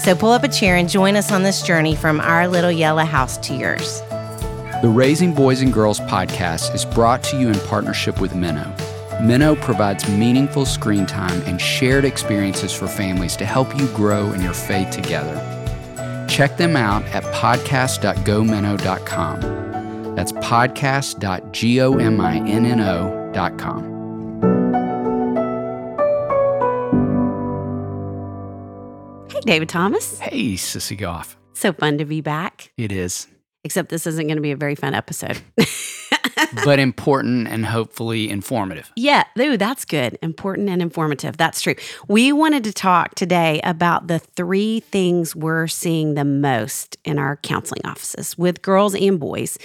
So pull up a chair and join us on this journey from our little yellow house to yours. The Raising Boys and Girls podcast is brought to you in partnership with Minno. Minno provides meaningful screen time and shared experiences for families to help you grow in your faith together. Check them out at podcast.gominno.com. That's podcast.gominno.com. David Thomas. Hey, Sissy Goff. So fun to be back. It is. Except this isn't going to be a very fun episode. but important and hopefully informative. Yeah, ooh, that's good. Important and informative. That's true. We wanted to talk today about the three things we're seeing the most in our counseling offices with girls and boys.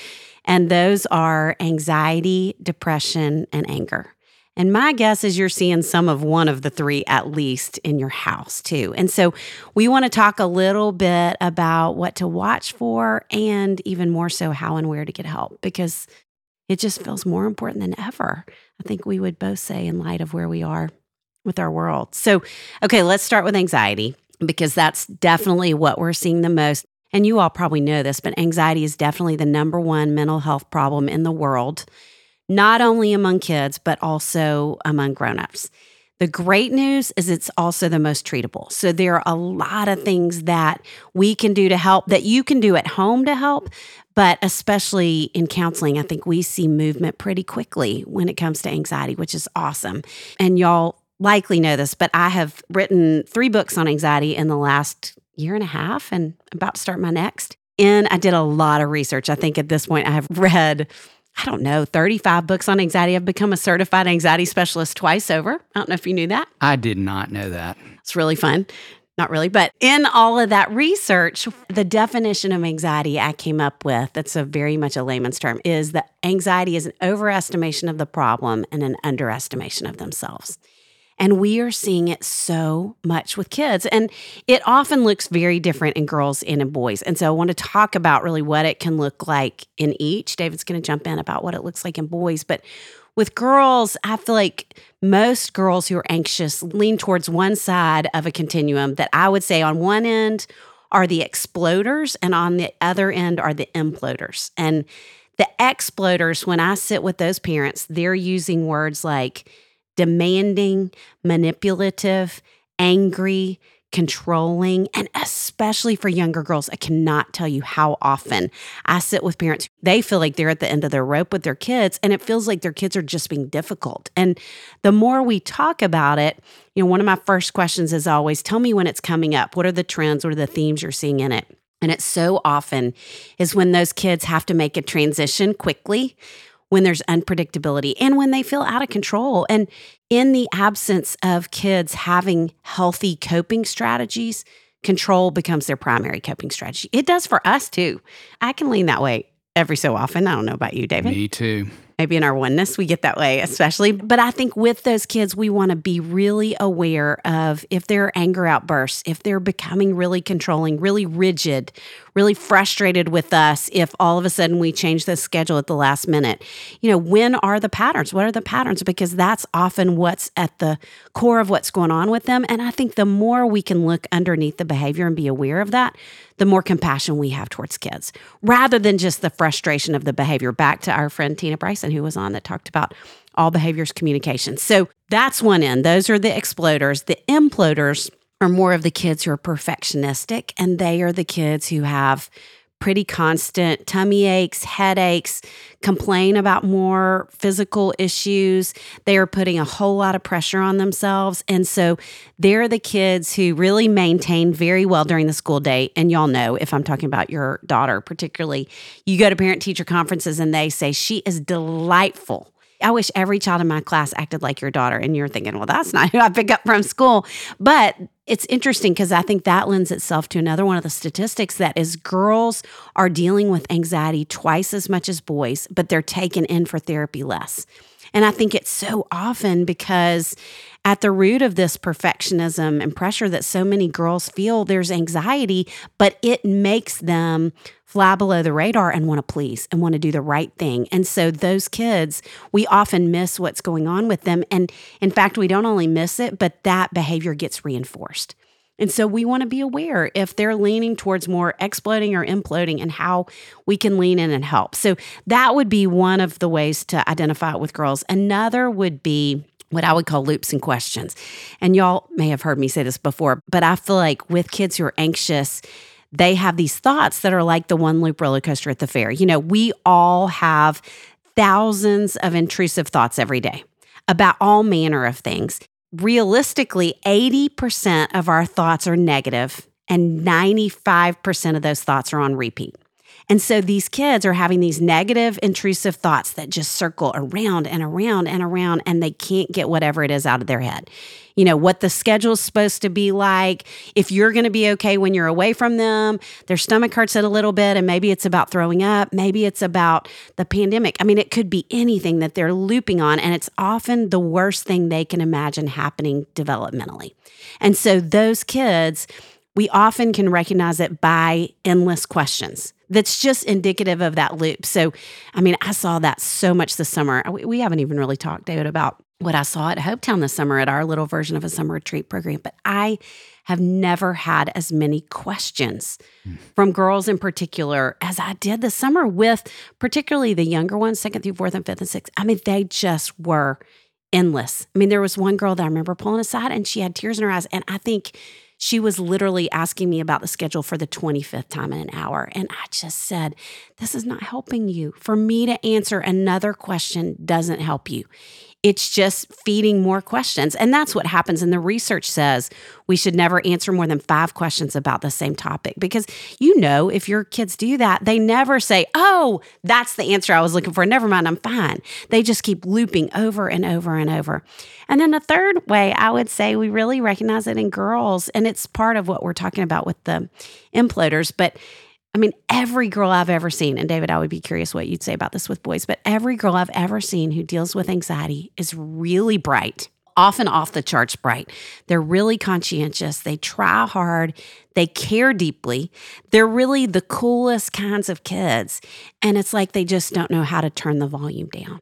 And those are anxiety, depression, and anger. And my guess is you're seeing some of one of the three at least in your house too. And so we want to talk a little bit about what to watch for and even more so how and where to get help because it just feels more important than ever. I think we would both say in light of where we are with our world. So, okay, let's start with anxiety because that's definitely what we're seeing the most. And you all probably know this, but anxiety is definitely the number one mental health problem in the world not only among kids, but also among grown-ups. The great news is it's also the most treatable. So there are a lot of things that we can do to help that you can do at home to help, but especially in counseling, I think we see movement pretty quickly when it comes to anxiety, which is awesome. And y'all likely know this, but I have written three books on anxiety in the last year and a half and about to start my next. And I did a lot of research. I think at this point I have read I don't know, 35 books on anxiety. I've become a certified anxiety specialist twice over. I don't know if you knew that. I did not know that. It's really fun. Not really, but in all of that research, the definition of anxiety I came up with, that's a very much a layman's term, is that anxiety is an overestimation of the problem and an underestimation of themselves. And we are seeing it so much with kids. And it often looks very different in girls and in boys. And so I want to talk about really what it can look like in each. David's going to jump in about what it looks like in boys. But with girls, I feel like most girls who are anxious lean towards one side of a continuum that I would say on one end are the exploders, and on the other end are the imploders. And the exploders, when I sit with those parents, they're using words like, demanding, manipulative, angry, controlling, and especially for younger girls. I cannot tell you how often I sit with parents. They feel like they're at the end of their rope with their kids, and it feels like their kids are just being difficult. And the more we talk about it, you know, one of my first questions is always tell me when it's coming up. What are the trends? What are the themes you're seeing in it? And it so often is when those kids have to make a transition quickly when there's unpredictability and when they feel out of control. And in the absence of kids having healthy coping strategies, control becomes their primary coping strategy. It does for us too. I can lean that way every so often. I don't know about you, David. Me too maybe in our oneness we get that way especially. But i think with those kids we want to be really aware of if there are anger outbursts if they're becoming really controlling really rigid really frustrated with us if all of a sudden we change the schedule at the last minute. You know when are the patterns? What are the patterns? Because that's often what's at the core of what's going on with them. And i think the more we can look underneath the behavior and be aware of that the more compassion we have towards kids rather than just the frustration of the behavior. Back to our friend Tina Bryson, who was on that talked about all behaviors communication. So that's one end. Those are the exploders. The imploders are more of the kids who are perfectionistic, and they are the kids who have pretty constant tummy aches, headaches, complain about more physical issues. They are putting a whole lot of pressure on themselves. And so they're the kids who really maintain very well during the school day. And y'all know if I'm talking about your daughter, particularly, you go to parent teacher conferences and they say, she is delightful. I wish every child in my class acted like your daughter. And you're thinking, well, that's not who I pick up from school. But It's interesting because I think that lends itself to another one of the statistics that is girls are dealing with anxiety twice as much as boys, but they're taken in for therapy less. And I think it's so often because at the root of this perfectionism and pressure that so many girls feel, there's anxiety, but it makes them fly below the radar and want to please and want to do the right thing. And so those kids, we often miss what's going on with them. And in fact, we don't only miss it, but that behavior gets reinforced. And so we want to be aware if they're leaning towards more exploding or imploding and how we can lean in and help. So that would be one of the ways to identify it with girls. Another would be what I would call loops and questions. And y'all may have heard me say this before, but I feel like with kids who are anxious, they have these thoughts that are like the one loop roller coaster at the fair. You know, we all have thousands of intrusive thoughts every day about all manner of things realistically, 80% of our thoughts are negative and 95% of those thoughts are on repeat. And so these kids are having these negative, intrusive thoughts that just circle around and around and around, and they can't get whatever it is out of their head. You know, what the schedule's supposed to be like, if you're going to be okay when you're away from them, their stomach hurts it a little bit, and maybe it's about throwing up, maybe it's about the pandemic. I mean, it could be anything that they're looping on, and it's often the worst thing they can imagine happening developmentally. And so those kids, we often can recognize it by endless questions that's just indicative of that loop. So, I mean, I saw that so much this summer. We haven't even really talked, David, about what I saw at Hopetown this summer at our little version of a summer retreat program, but I have never had as many questions mm. from girls in particular as I did this summer with particularly the younger ones, second through fourth and fifth and sixth. I mean, they just were endless. I mean, there was one girl that I remember pulling aside and she had tears in her eyes. And I think she was literally asking me about the schedule for the 25th time in an hour. And I just said, This is not helping you. For me to answer another question doesn't help you it's just feeding more questions. And that's what happens. And the research says we should never answer more than five questions about the same topic because you know, if your kids do that, they never say, Oh, that's the answer I was looking for. Never mind, I'm fine. They just keep looping over and over and over. And then the third way I would say we really recognize it in girls, and it's part of what we're talking about with the imploders, but I mean, every girl I've ever seen, and David, I would be curious what you'd say about this with boys, but every girl I've ever seen who deals with anxiety is really bright, often off the charts bright. They're really conscientious. They try hard. They care deeply. They're really the coolest kinds of kids. And it's like they just don't know how to turn the volume down.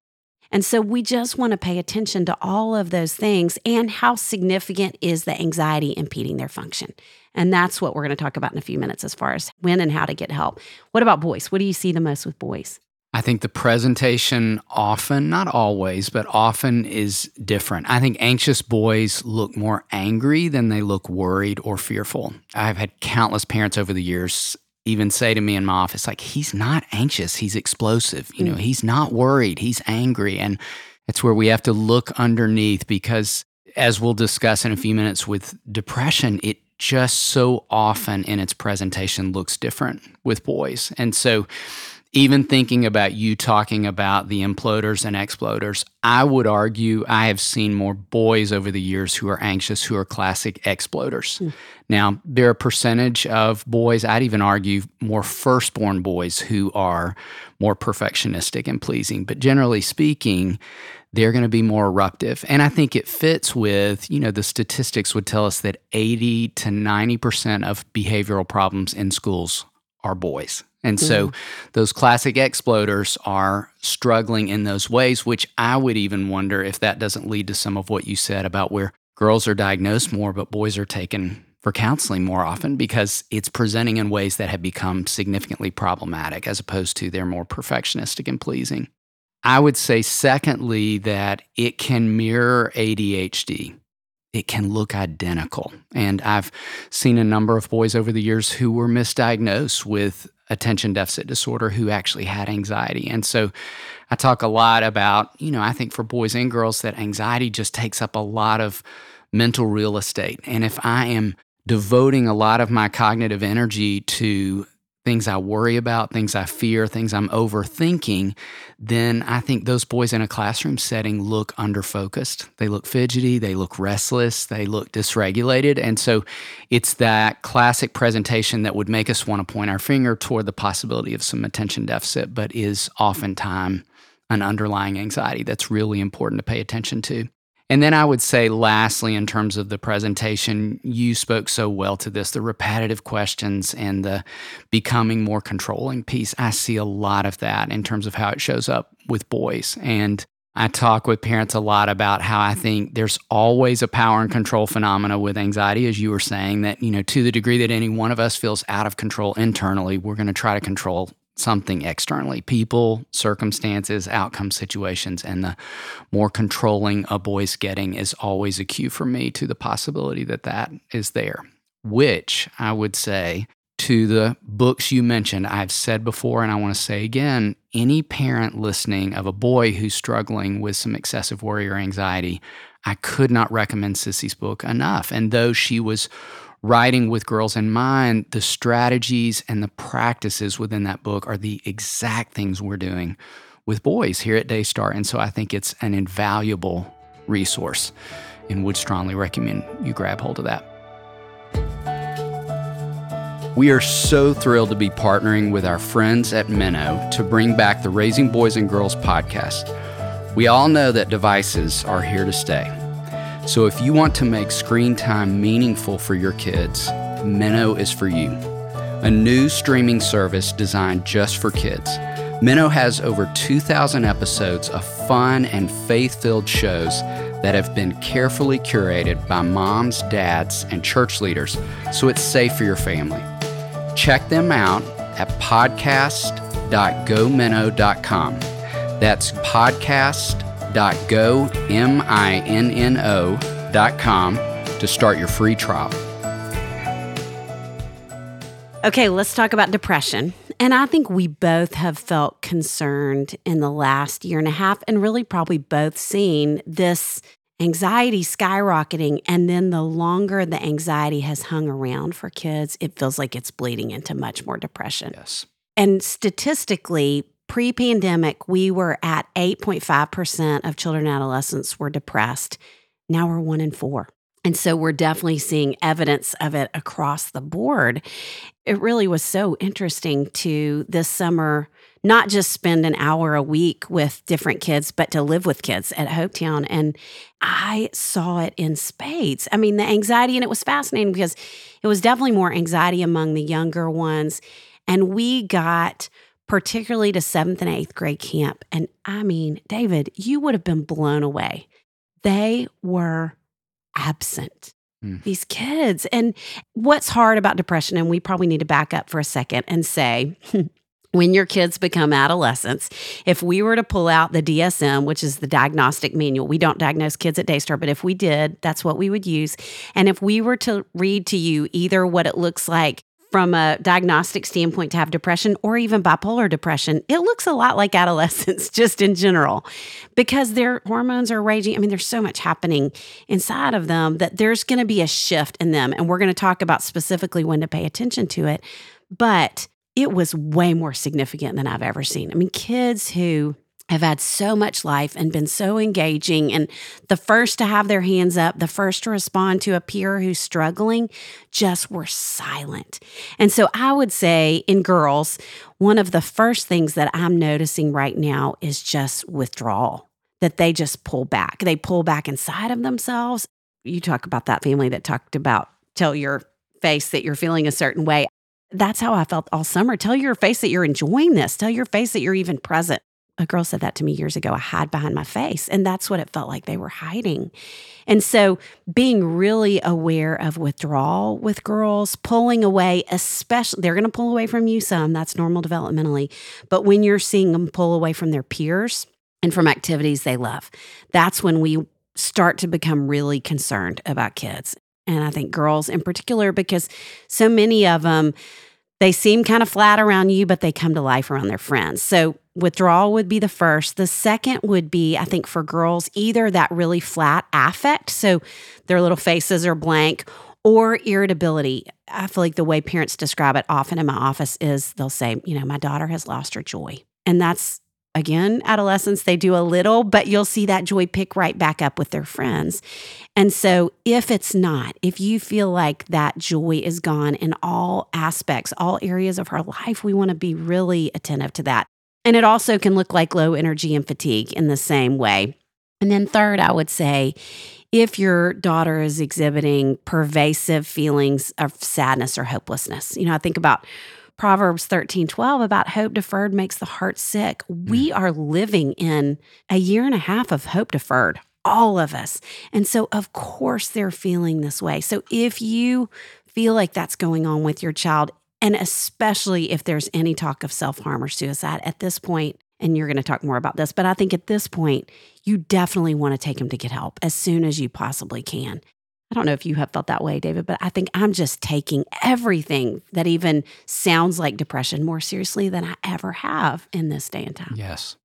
And so we just want to pay attention to all of those things and how significant is the anxiety impeding their function. And that's what we're going to talk about in a few minutes as far as when and how to get help. What about boys? What do you see the most with boys? I think the presentation often, not always, but often is different. I think anxious boys look more angry than they look worried or fearful. I've had countless parents over the years even say to me in my office, like, he's not anxious, he's explosive. You know, mm. he's not worried, he's angry. And it's where we have to look underneath because, as we'll discuss in a few minutes with depression, it just so often in its presentation looks different with boys. And so, even thinking about you talking about the imploders and exploders, I would argue I have seen more boys over the years who are anxious who are classic exploders. Mm. Now, there are a percentage of boys, I'd even argue more firstborn boys who are more perfectionistic and pleasing. But generally speaking, they're going to be more eruptive. And I think it fits with, you know, the statistics would tell us that 80 to 90% of behavioral problems in schools are boys. And mm-hmm. so those classic exploders are struggling in those ways, which I would even wonder if that doesn't lead to some of what you said about where girls are diagnosed more, but boys are taken for counseling more often because it's presenting in ways that have become significantly problematic as opposed to they're more perfectionistic and pleasing. I would say, secondly, that it can mirror ADHD. It can look identical. And I've seen a number of boys over the years who were misdiagnosed with attention deficit disorder who actually had anxiety. And so I talk a lot about, you know, I think for boys and girls that anxiety just takes up a lot of mental real estate. And if I am devoting a lot of my cognitive energy to things I worry about, things I fear, things I'm overthinking, then I think those boys in a classroom setting look underfocused. They look fidgety, they look restless, they look dysregulated. And so it's that classic presentation that would make us want to point our finger toward the possibility of some attention deficit, but is oftentimes an underlying anxiety that's really important to pay attention to. And then I would say, lastly, in terms of the presentation, you spoke so well to this the repetitive questions and the becoming more controlling piece. I see a lot of that in terms of how it shows up with boys. And I talk with parents a lot about how I think there's always a power and control phenomena with anxiety, as you were saying, that, you know, to the degree that any one of us feels out of control internally, we're going to try to control something externally people, circumstances, outcome situations. And the more controlling a boy's getting is always a cue for me to the possibility that that is there, which I would say to the books you mentioned, I've said before and I want to say again any parent listening of a boy who's struggling with some excessive worry or anxiety, I could not recommend Sissy's book enough. And though she was writing with girls in mind, the strategies and the practices within that book are the exact things we're doing with boys here at Daystar. And so I think it's an invaluable resource and would strongly recommend you grab hold of that. We are so thrilled to be partnering with our friends at Minno to bring back the Raising Boys and Girls podcast. We all know that devices are here to stay. So if you want to make screen time meaningful for your kids, Minno is for you. A new streaming service designed just for kids. Minno has over 2,000 episodes of fun and faith filled shows that have been carefully curated by moms, dads, and church leaders so it's safe for your family. Check them out at podcast.gominno.com. That's podcast www.gominno.com to start your free trial. Okay, let's talk about depression. And I think we both have felt concerned in the last year and a half, and really probably both seen this anxiety skyrocketing. And then the longer the anxiety has hung around for kids, it feels like it's bleeding into much more depression. Yes. And statistically, pre pandemic, we were at 8.5% of children and adolescents were depressed. Now we're one in four. And so we're definitely seeing evidence of it across the board. It really was so interesting to this summer not just spend an hour a week with different kids, but to live with kids at Hopetown. And I saw it in spades. I mean, the anxiety, and it was fascinating because it was definitely more anxiety among the younger ones. And we got particularly to seventh and eighth grade camp. And I mean, David, you would have been blown away. They were absent. Mm. These kids. And what's hard about depression, and we probably need to back up for a second and say, when your kids become adolescents, if we were to pull out the DSM, which is the diagnostic manual, we don't diagnose kids at Daystar, but if we did, that's what we would use. And if we were to read to you either what it looks like from a diagnostic standpoint to have depression or even bipolar depression, it looks a lot like adolescence just in general because their hormones are raging. I mean, there's so much happening inside of them that there's going to be a shift in them. And we're going to talk about specifically when to pay attention to it. But it was way more significant than I've ever seen. I mean, kids who have had so much life and been so engaging and the first to have their hands up, the first to respond to a peer who's struggling, just were silent. And so I would say in girls, one of the first things that I'm noticing right now is just withdrawal, that they just pull back. They pull back inside of themselves. You talk about that family that talked about tell your face that you're feeling a certain way. That's how I felt all summer. Tell your face that you're enjoying this. Tell your face that you're even present a girl said that to me years ago. I hide behind my face. And that's what it felt like they were hiding. And so being really aware of withdrawal with girls, pulling away, especially, they're going to pull away from you some. That's normal developmentally. But when you're seeing them pull away from their peers and from activities they love, that's when we start to become really concerned about kids. And I think girls in particular, because so many of them, they seem kind of flat around you, but they come to life around their friends. So withdrawal would be the first. The second would be, I think, for girls, either that really flat affect, so their little faces are blank, or irritability. I feel like the way parents describe it often in my office is they'll say, you know, my daughter has lost her joy. And that's again, adolescence, they do a little, but you'll see that joy pick right back up with their friends. And so, if it's not, if you feel like that joy is gone in all aspects, all areas of her life, we want to be really attentive to that. And it also can look like low energy and fatigue in the same way. And then, third, I would say, if your daughter is exhibiting pervasive feelings of sadness or hopelessness, you know, I think about Proverbs 13, 12 about hope deferred makes the heart sick. We mm. are living in a year and a half of hope deferred, all of us. And so, of course, they're feeling this way. So, if you feel like that's going on with your child, and especially if there's any talk of self harm or suicide at this point, and you're going to talk more about this, but I think at this point, you definitely want to take them to get help as soon as you possibly can. I don't know if you have felt that way, David, but I think I'm just taking everything that even sounds like depression more seriously than I ever have in this day and time. Yes.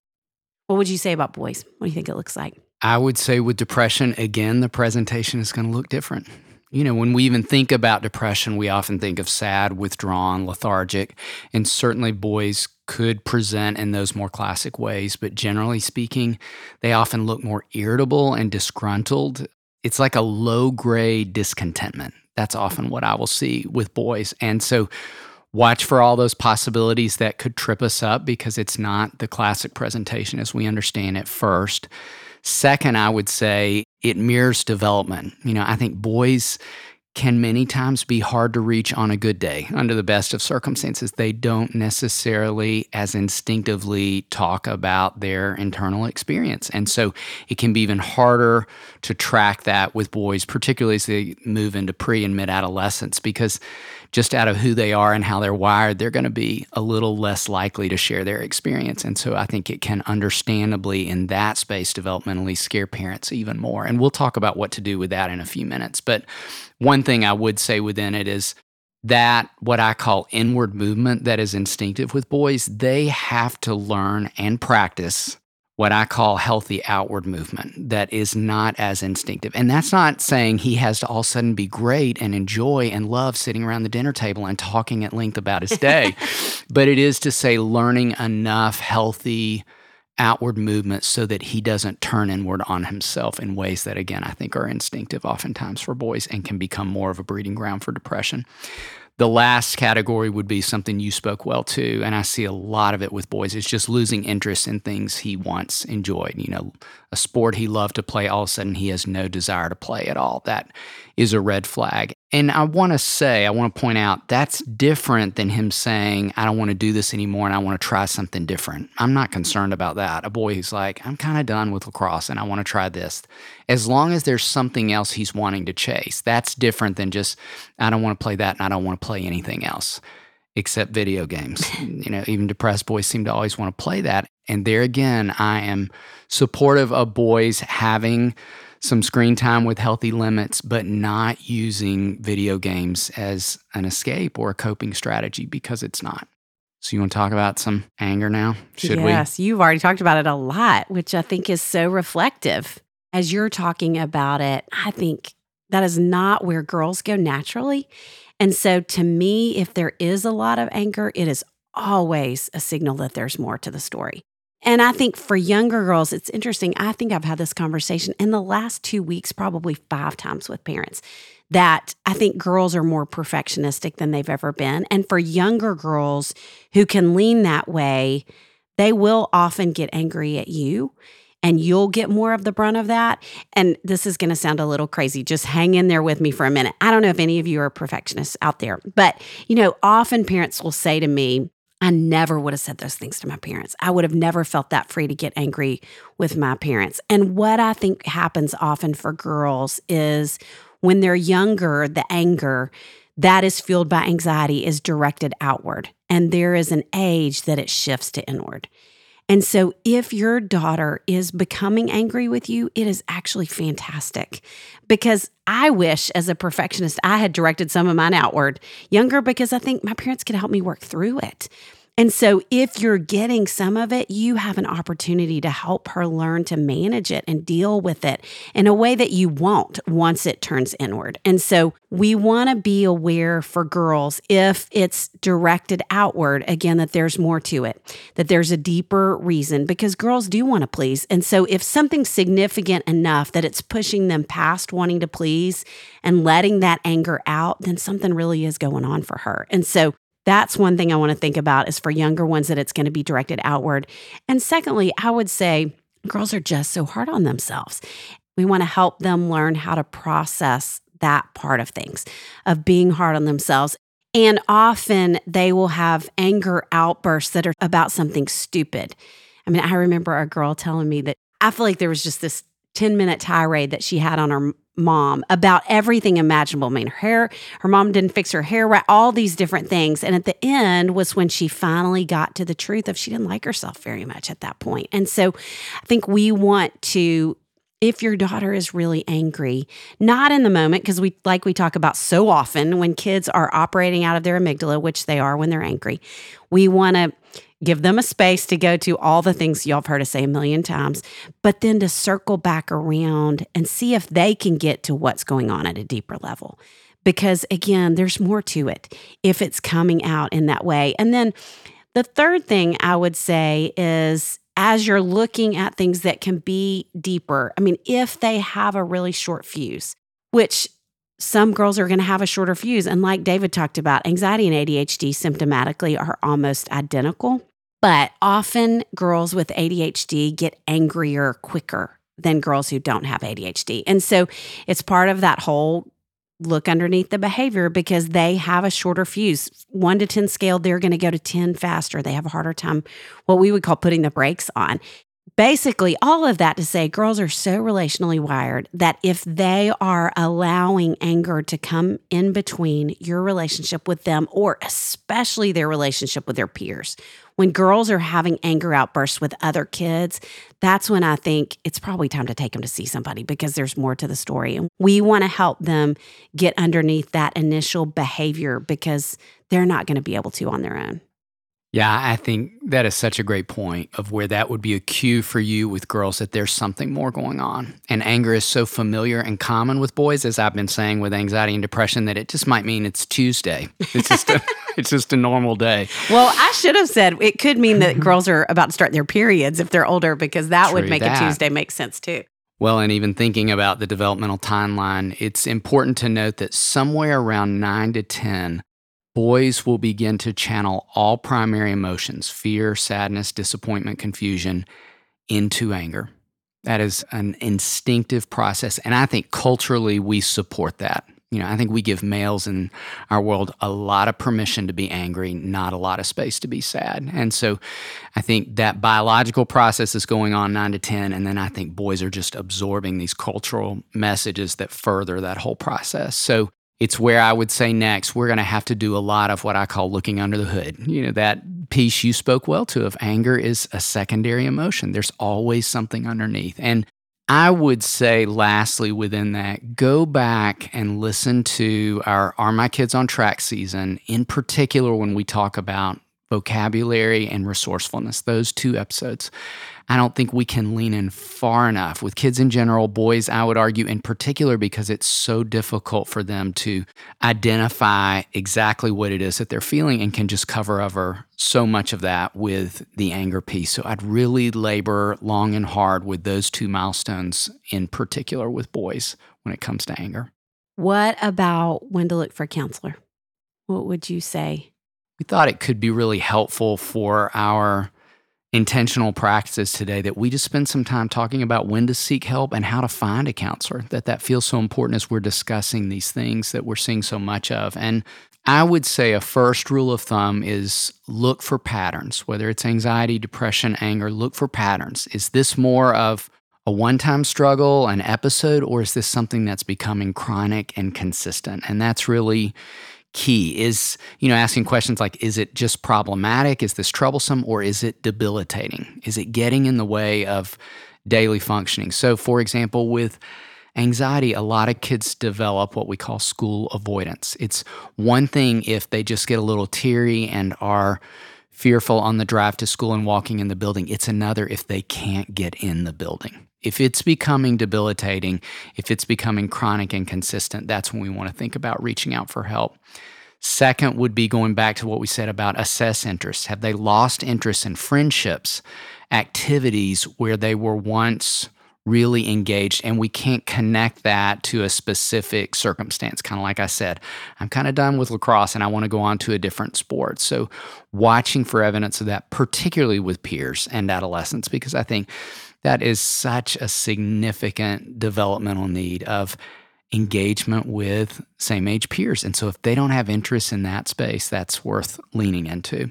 What would you say about boys? What do you think it looks like? I would say with depression, again, the presentation is going to look different. You know, when we even think about depression, we often think of sad, withdrawn, lethargic, and certainly boys could present in those more classic ways, but generally speaking, they often look more irritable and disgruntled it's like a low grade discontentment. That's often mm-hmm. what I will see with boys. And so watch for all those possibilities that could trip us up because it's not the classic presentation as we understand it first. Second, I would say it mirrors development. You know, I think boys can many times be hard to reach on a good day under the best of circumstances. They don't necessarily as instinctively talk about their internal experience. And so it can be even harder to track that with boys, particularly as they move into pre and mid adolescence, because just out of who they are and how they're wired, they're going to be a little less likely to share their experience. And so I think it can understandably, in that space, developmentally scare parents even more. And we'll talk about what to do with that in a few minutes. But one thing I would say within it is that what I call inward movement that is instinctive with boys, they have to learn and practice what I call healthy outward movement that is not as instinctive. And that's not saying he has to all of a sudden be great and enjoy and love sitting around the dinner table and talking at length about his day, but it is to say learning enough healthy outward movement so that he doesn't turn inward on himself in ways that, again, I think are instinctive oftentimes for boys and can become more of a breeding ground for depression. The last category would be something you spoke well to, and I see a lot of it with boys. It's just losing interest in things he once enjoyed. You know, a sport he loved to play, all of a sudden he has no desire to play at all. That is a red flag. And I want to say, I want to point out that's different than him saying, I don't want to do this anymore and I want to try something different. I'm not concerned about that. A boy who's like, I'm kind of done with lacrosse and I want to try this. As long as there's something else he's wanting to chase, that's different than just, I don't want to play that and I don't want to play anything else except video games. you know, even depressed boys seem to always want to play that. And there again, I am supportive of boys having some screen time with healthy limits, but not using video games as an escape or a coping strategy because it's not. So, you want to talk about some anger now? Should yes, we? Yes, you've already talked about it a lot, which I think is so reflective. As you're talking about it, I think that is not where girls go naturally. And so, to me, if there is a lot of anger, it is always a signal that there's more to the story. And I think for younger girls, it's interesting. I think I've had this conversation in the last two weeks, probably five times with parents, that I think girls are more perfectionistic than they've ever been. And for younger girls who can lean that way, they will often get angry at you and you'll get more of the brunt of that. And this is going to sound a little crazy. Just hang in there with me for a minute. I don't know if any of you are perfectionists out there, but you know, often parents will say to me, I never would have said those things to my parents. I would have never felt that free to get angry with my parents. And what I think happens often for girls is when they're younger, the anger that is fueled by anxiety is directed outward. And there is an age that it shifts to inward. And so, if your daughter is becoming angry with you, it is actually fantastic because I wish, as a perfectionist, I had directed some of mine outward younger because I think my parents could help me work through it. And so, if you're getting some of it, you have an opportunity to help her learn to manage it and deal with it in a way that you won't once it turns inward. And so, we want to be aware for girls if it's directed outward, again, that there's more to it, that there's a deeper reason because girls do want to please. And so, if something's significant enough that it's pushing them past wanting to please and letting that anger out, then something really is going on for her. And so, that's one thing I want to think about is for younger ones that it's going to be directed outward. And secondly, I would say girls are just so hard on themselves. We want to help them learn how to process that part of things, of being hard on themselves. And often they will have anger outbursts that are about something stupid. I mean, I remember a girl telling me that I feel like there was just this 10 minute tirade that she had on her mom about everything imaginable. I mean, her hair, her mom didn't fix her hair right, all these different things. And at the end was when she finally got to the truth of she didn't like herself very much at that point. And so I think we want to if your daughter is really angry, not in the moment, because we, like we talk about so often, when kids are operating out of their amygdala, which they are when they're angry, we want to give them a space to go to all the things y'all have heard us say a million times, but then to circle back around and see if they can get to what's going on at a deeper level. Because again, there's more to it if it's coming out in that way. And then the third thing I would say is as you're looking at things that can be deeper, I mean, if they have a really short fuse, which some girls are going to have a shorter fuse. And like David talked about, anxiety and ADHD symptomatically are almost identical. But often girls with ADHD get angrier quicker than girls who don't have ADHD. And so it's part of that whole look underneath the behavior because they have a shorter fuse. One to 10 scale, they're going to go to 10 faster. They have a harder time, what we would call putting the brakes on basically all of that to say girls are so relationally wired that if they are allowing anger to come in between your relationship with them or especially their relationship with their peers when girls are having anger outbursts with other kids that's when i think it's probably time to take them to see somebody because there's more to the story. And we want to help them get underneath that initial behavior because they're not going to be able to on their own yeah, I think that is such a great point of where that would be a cue for you with girls that there's something more going on. And anger is so familiar and common with boys, as I've been saying with anxiety and depression, that it just might mean it's Tuesday. It's just a, it's just a normal day. Well, I should have said it could mean that girls are about to start their periods if they're older, because that True would make that. a Tuesday make sense too. Well, and even thinking about the developmental timeline, it's important to note that somewhere around nine to 10, boys will begin to channel all primary emotions fear, sadness, disappointment, confusion into anger. That is an instinctive process. And I think culturally we support that. You know, I think we give males in our world a lot of permission to be angry, not a lot of space to be sad. And so I think that biological process is going on nine to 10. And then I think boys are just absorbing these cultural messages that further that whole process. So it's where I would say next, we're going to have to do a lot of what I call looking under the hood. You know, that piece you spoke well to of anger is a secondary emotion. There's always something underneath. And I would say, lastly, within that, go back and listen to our Are My Kids on Track season, in particular when we talk about vocabulary and resourcefulness, those two episodes. I don't think we can lean in far enough with kids in general, boys, I would argue in particular, because it's so difficult for them to identify exactly what it is that they're feeling and can just cover over so much of that with the anger piece. So I'd really labor long and hard with those two milestones in particular with boys when it comes to anger. What about when to look for a counselor? What would you say? We thought it could be really helpful for our intentional practices today that we just spend some time talking about when to seek help and how to find a counselor that that feels so important as we're discussing these things that we're seeing so much of. And I would say a first rule of thumb is look for patterns whether it's anxiety depression anger look for patterns. Is this more of a one-time struggle an episode or is this something that's becoming chronic and consistent? And that's really key? Is you know asking questions like is it just problematic? Is this troublesome? Or is it debilitating? Is it getting in the way of daily functioning? So for example with anxiety a lot of kids develop what we call school avoidance. It's one thing if they just get a little teary and are fearful on the drive to school and walking in the building. It's another if they can't get in the building. If it's becoming debilitating, if it's becoming chronic and consistent, that's when we want to think about reaching out for help. Second would be going back to what we said about assess interest. Have they lost interest in friendships, activities where they were once really engaged and we can't connect that to a specific circumstance kind of like i said i'm kind of done with lacrosse and i want to go on to a different sport so watching for evidence of that particularly with peers and adolescents because i think that is such a significant developmental need of engagement with same age peers and so if they don't have interest in that space that's worth leaning into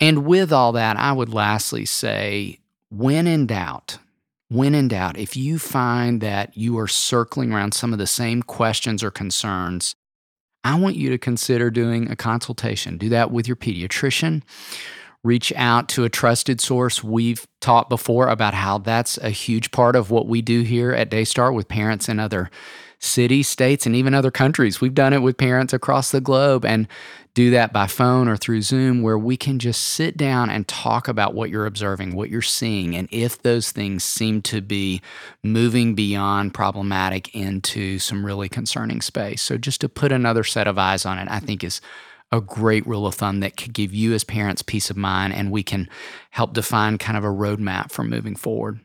and with all that i would lastly say when in doubt when in doubt, if you find that you are circling around some of the same questions or concerns, I want you to consider doing a consultation. Do that with your pediatrician. Reach out to a trusted source. We've talked before about how that's a huge part of what we do here at Daystar with parents in other cities, states, and even other countries. We've done it with parents across the globe and do that by phone or through Zoom where we can just sit down and talk about what you're observing, what you're seeing, and if those things seem to be moving beyond problematic into some really concerning space. So, just to put another set of eyes on it, I think is a great rule of thumb that could give you as parents peace of mind and we can help define kind of a roadmap for moving forward.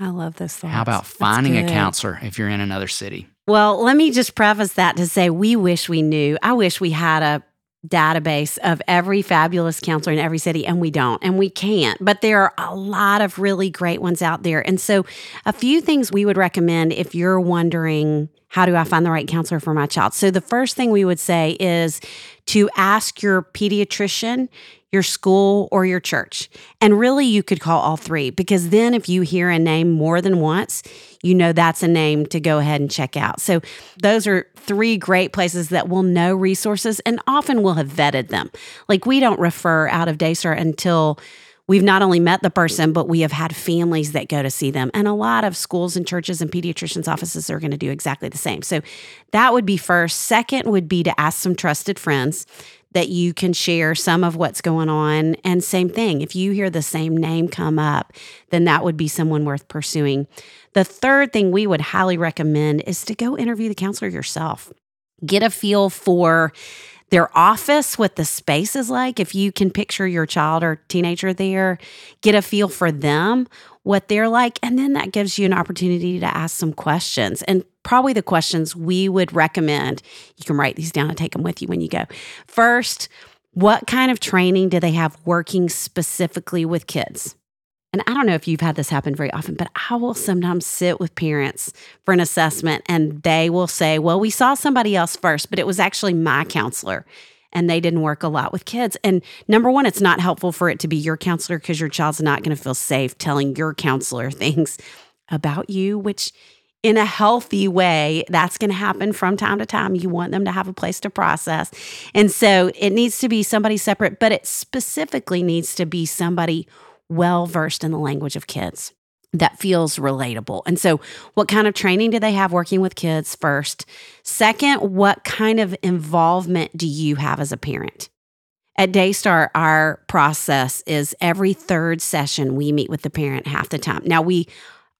I love this thought. How about finding a counselor if you're in another city? Well, let me just preface that to say we wish we knew. I wish we had a database of every fabulous counselor in every city, and we don't, and we can't. But there are a lot of really great ones out there. And so, a few things we would recommend if you're wondering, how do I find the right counselor for my child? So, the first thing we would say is to ask your pediatrician, your school, or your church. And really, you could call all three because then if you hear a name more than once, you know that's a name to go ahead and check out. So, those are three great places that will know resources and often will have vetted them. Like, we don't refer out of Daystar until we've not only met the person, but we have had families that go to see them. And a lot of schools and churches and pediatricians' offices are going to do exactly the same. So that would be first. Second would be to ask some trusted friends that you can share some of what's going on. And same thing, if you hear the same name come up, then that would be someone worth pursuing. The third thing we would highly recommend is to go interview the counselor yourself. Get a feel for their office, what the space is like. If you can picture your child or teenager there, get a feel for them, what they're like. And then that gives you an opportunity to ask some questions. And probably the questions we would recommend. You can write these down and take them with you when you go. First, what kind of training do they have working specifically with kids? And I don't know if you've had this happen very often, but I will sometimes sit with parents for an assessment and they will say, Well, we saw somebody else first, but it was actually my counselor and they didn't work a lot with kids. And number one, it's not helpful for it to be your counselor because your child's not going to feel safe telling your counselor things about you, which in a healthy way, that's going to happen from time to time. You want them to have a place to process. And so it needs to be somebody separate, but it specifically needs to be somebody well versed in the language of kids that feels relatable. And so, what kind of training do they have working with kids first? Second, what kind of involvement do you have as a parent? At Daystar, our process is every third session we meet with the parent half the time. Now, we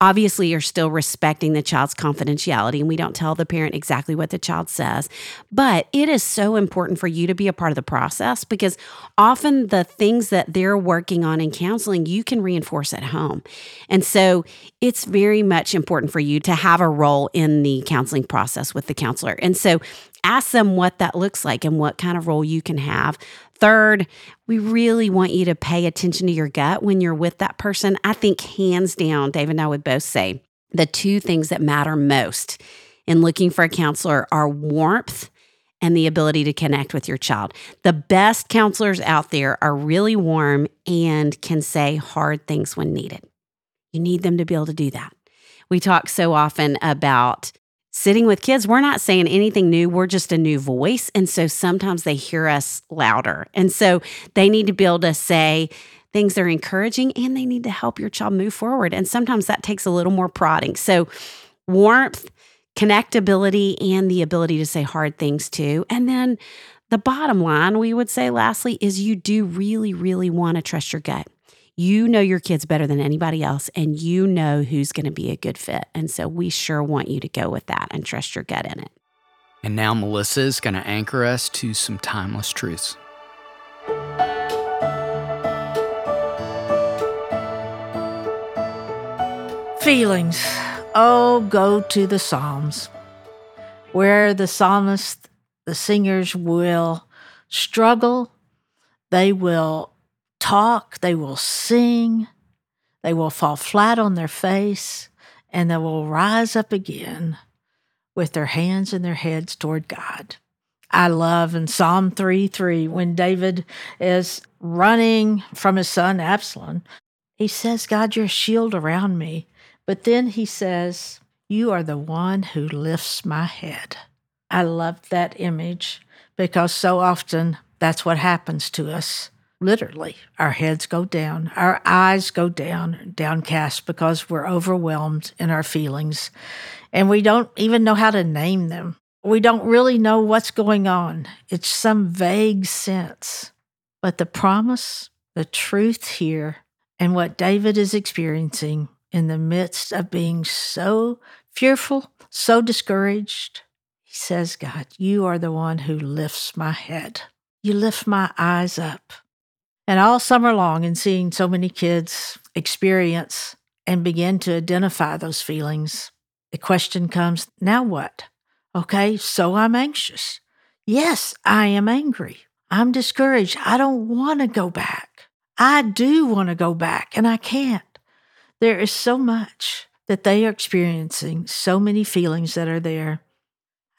obviously you're still respecting the child's confidentiality and we don't tell the parent exactly what the child says but it is so important for you to be a part of the process because often the things that they're working on in counseling you can reinforce at home. And so it's very much important for you to have a role in the counseling process with the counselor. And so ask them what that looks like and what kind of role you can have Third, we really want you to pay attention to your gut when you're with that person. I think, hands down, Dave and I would both say the two things that matter most in looking for a counselor are warmth and the ability to connect with your child. The best counselors out there are really warm and can say hard things when needed. You need them to be able to do that. We talk so often about sitting with kids, we're not saying anything new. We're just a new voice. And so sometimes they hear us louder. And so they need to be able to say things that are encouraging and they need to help your child move forward. And sometimes that takes a little more prodding. So warmth, connectability, and the ability to say hard things too. And then the bottom line, we would say, lastly, is you do really, really want to trust your gut. You know your kids better than anybody else, and you know who's going to be a good fit. And so we sure want you to go with that and trust your gut in it. And now Melissa is going to anchor us to some timeless truths. Feelings. Oh, go to the Psalms, where the psalmist, the singers will struggle, they will talk, they will sing, they will fall flat on their face, and they will rise up again with their hands and their heads toward God. I love in Psalm 3 3, when David is running from his son Absalom, he says, God, you're a shield around me. But then he says, You are the one who lifts my head. I love that image because so often that's what happens to us. Literally, our heads go down, our eyes go down, downcast because we're overwhelmed in our feelings and we don't even know how to name them. We don't really know what's going on. It's some vague sense. But the promise, the truth here, and what David is experiencing in the midst of being so fearful, so discouraged, he says, God, you are the one who lifts my head. You lift my eyes up. And all summer long, in seeing so many kids experience and begin to identify those feelings, the question comes now what? Okay, so I'm anxious. Yes, I am angry. I'm discouraged. I don't want to go back. I do want to go back, and I can't. There is so much that they are experiencing, so many feelings that are there.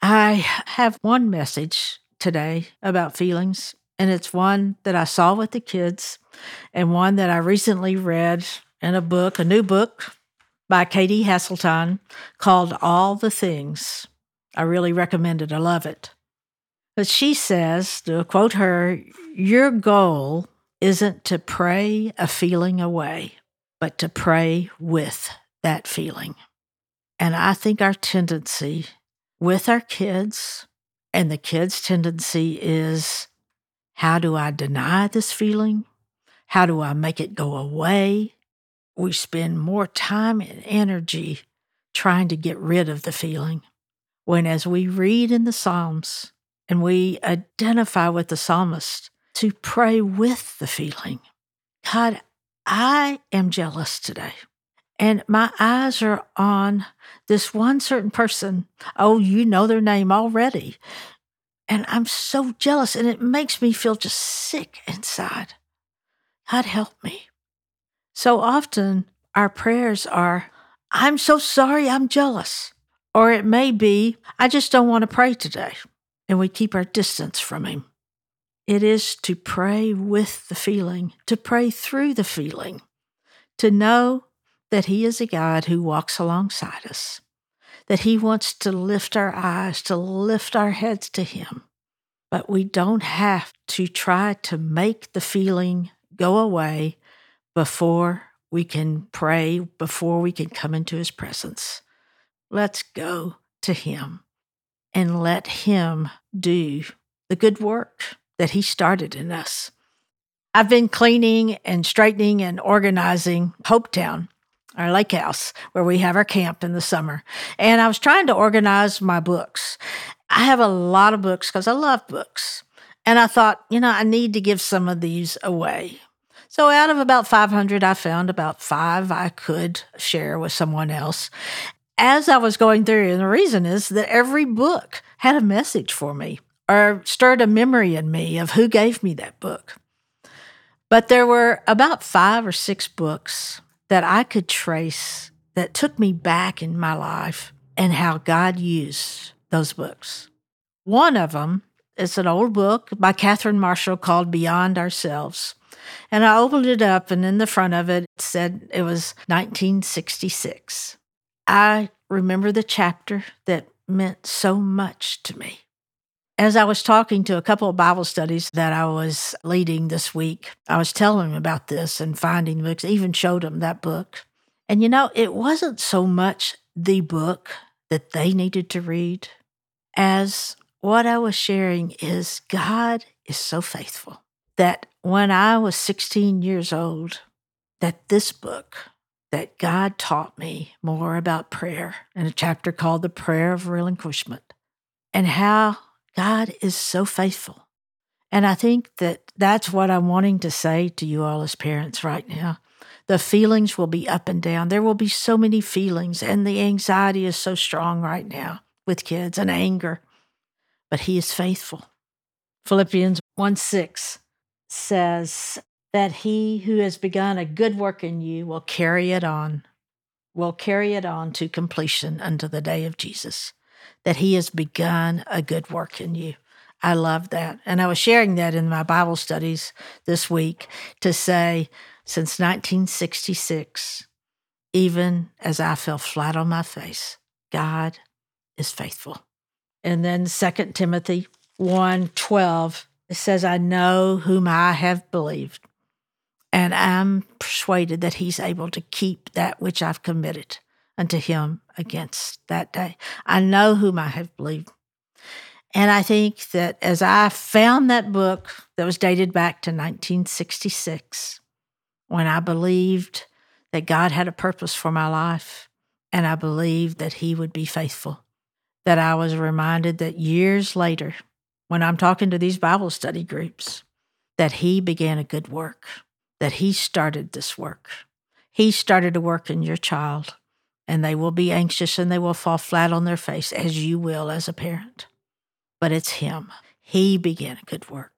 I have one message today about feelings, and it's one that I saw with the kids and one that I recently read in a book, a new book by Katie Haseltine called All the Things. I really recommend it. I love it. But she says, to quote her, your goal isn't to pray a feeling away but to pray with that feeling. And I think our tendency with our kids, and the kids' tendency is how do I deny this feeling? How do I make it go away? We spend more time and energy trying to get rid of the feeling. When, as we read in the Psalms and we identify with the psalmist, to pray with the feeling God, I am jealous today. And my eyes are on this one certain person. Oh, you know their name already. And I'm so jealous, and it makes me feel just sick inside. God help me. So often, our prayers are, I'm so sorry I'm jealous. Or it may be, I just don't want to pray today. And we keep our distance from Him. It is to pray with the feeling, to pray through the feeling, to know that He is a God who walks alongside us, that He wants to lift our eyes, to lift our heads to Him. But we don't have to try to make the feeling go away before we can pray, before we can come into His presence. Let's go to Him and let Him do the good work that He started in us. I've been cleaning and straightening and organizing Hopetown, our lake house, where we have our camp in the summer. And I was trying to organize my books. I have a lot of books because I love books. And I thought, you know, I need to give some of these away. So out of about 500, I found about five I could share with someone else. As I was going through, and the reason is that every book had a message for me or stirred a memory in me of who gave me that book. But there were about five or six books that I could trace that took me back in my life and how God used those books. One of them is an old book by Catherine Marshall called Beyond Ourselves. And I opened it up, and in the front of it, it said it was 1966. I remember the chapter that meant so much to me. As I was talking to a couple of Bible studies that I was leading this week, I was telling them about this and finding books, even showed them that book. And you know, it wasn't so much the book that they needed to read as what I was sharing is God is so faithful that when I was 16 years old, that this book that God taught me more about prayer in a chapter called The Prayer of Relinquishment and how God is so faithful. And I think that that's what I'm wanting to say to you all as parents right now. The feelings will be up and down. There will be so many feelings, and the anxiety is so strong right now with kids and anger. But He is faithful. Philippians 1 6 says that He who has begun a good work in you will carry it on, will carry it on to completion unto the day of Jesus. That He has begun a good work in you. I love that. And I was sharing that in my Bible studies this week to say, since 1966, even as I fell flat on my face, God is faithful. And then 2 Timothy 1 12, it says, I know whom I have believed, and I'm persuaded that he's able to keep that which I've committed unto him against that day. I know whom I have believed. And I think that as I found that book that was dated back to 1966, when I believed that God had a purpose for my life and I believed that He would be faithful, that I was reminded that years later, when I'm talking to these Bible study groups, that He began a good work, that He started this work. He started a work in your child, and they will be anxious and they will fall flat on their face, as you will as a parent but it's Him. He began a good work.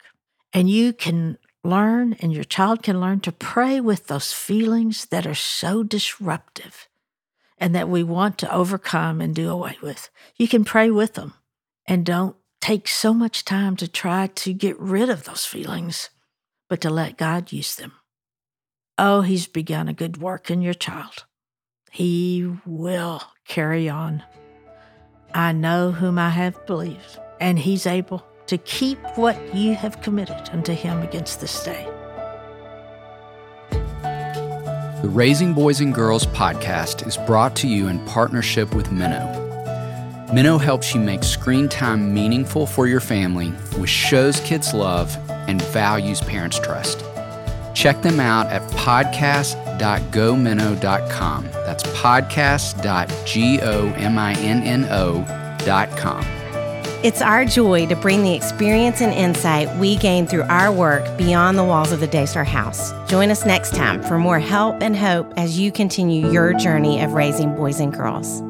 And you can learn, and your child can learn to pray with those feelings that are so disruptive and that we want to overcome and do away with. You can pray with them and don't take so much time to try to get rid of those feelings, but to let God use them. Oh, He's begun a good work in your child. He will carry on. I know whom I have believed and He's able to keep what you have committed unto Him against this day. The Raising Boys and Girls podcast is brought to you in partnership with Minno. Minno helps you make screen time meaningful for your family with shows kids love and values parents trust. Check them out at podcast.gominno.com. That's podcast.gominno.com. It's our joy to bring the experience and insight we gain through our work beyond the walls of the Daystar House. Join us next time for more help and hope as you continue your journey of raising boys and girls.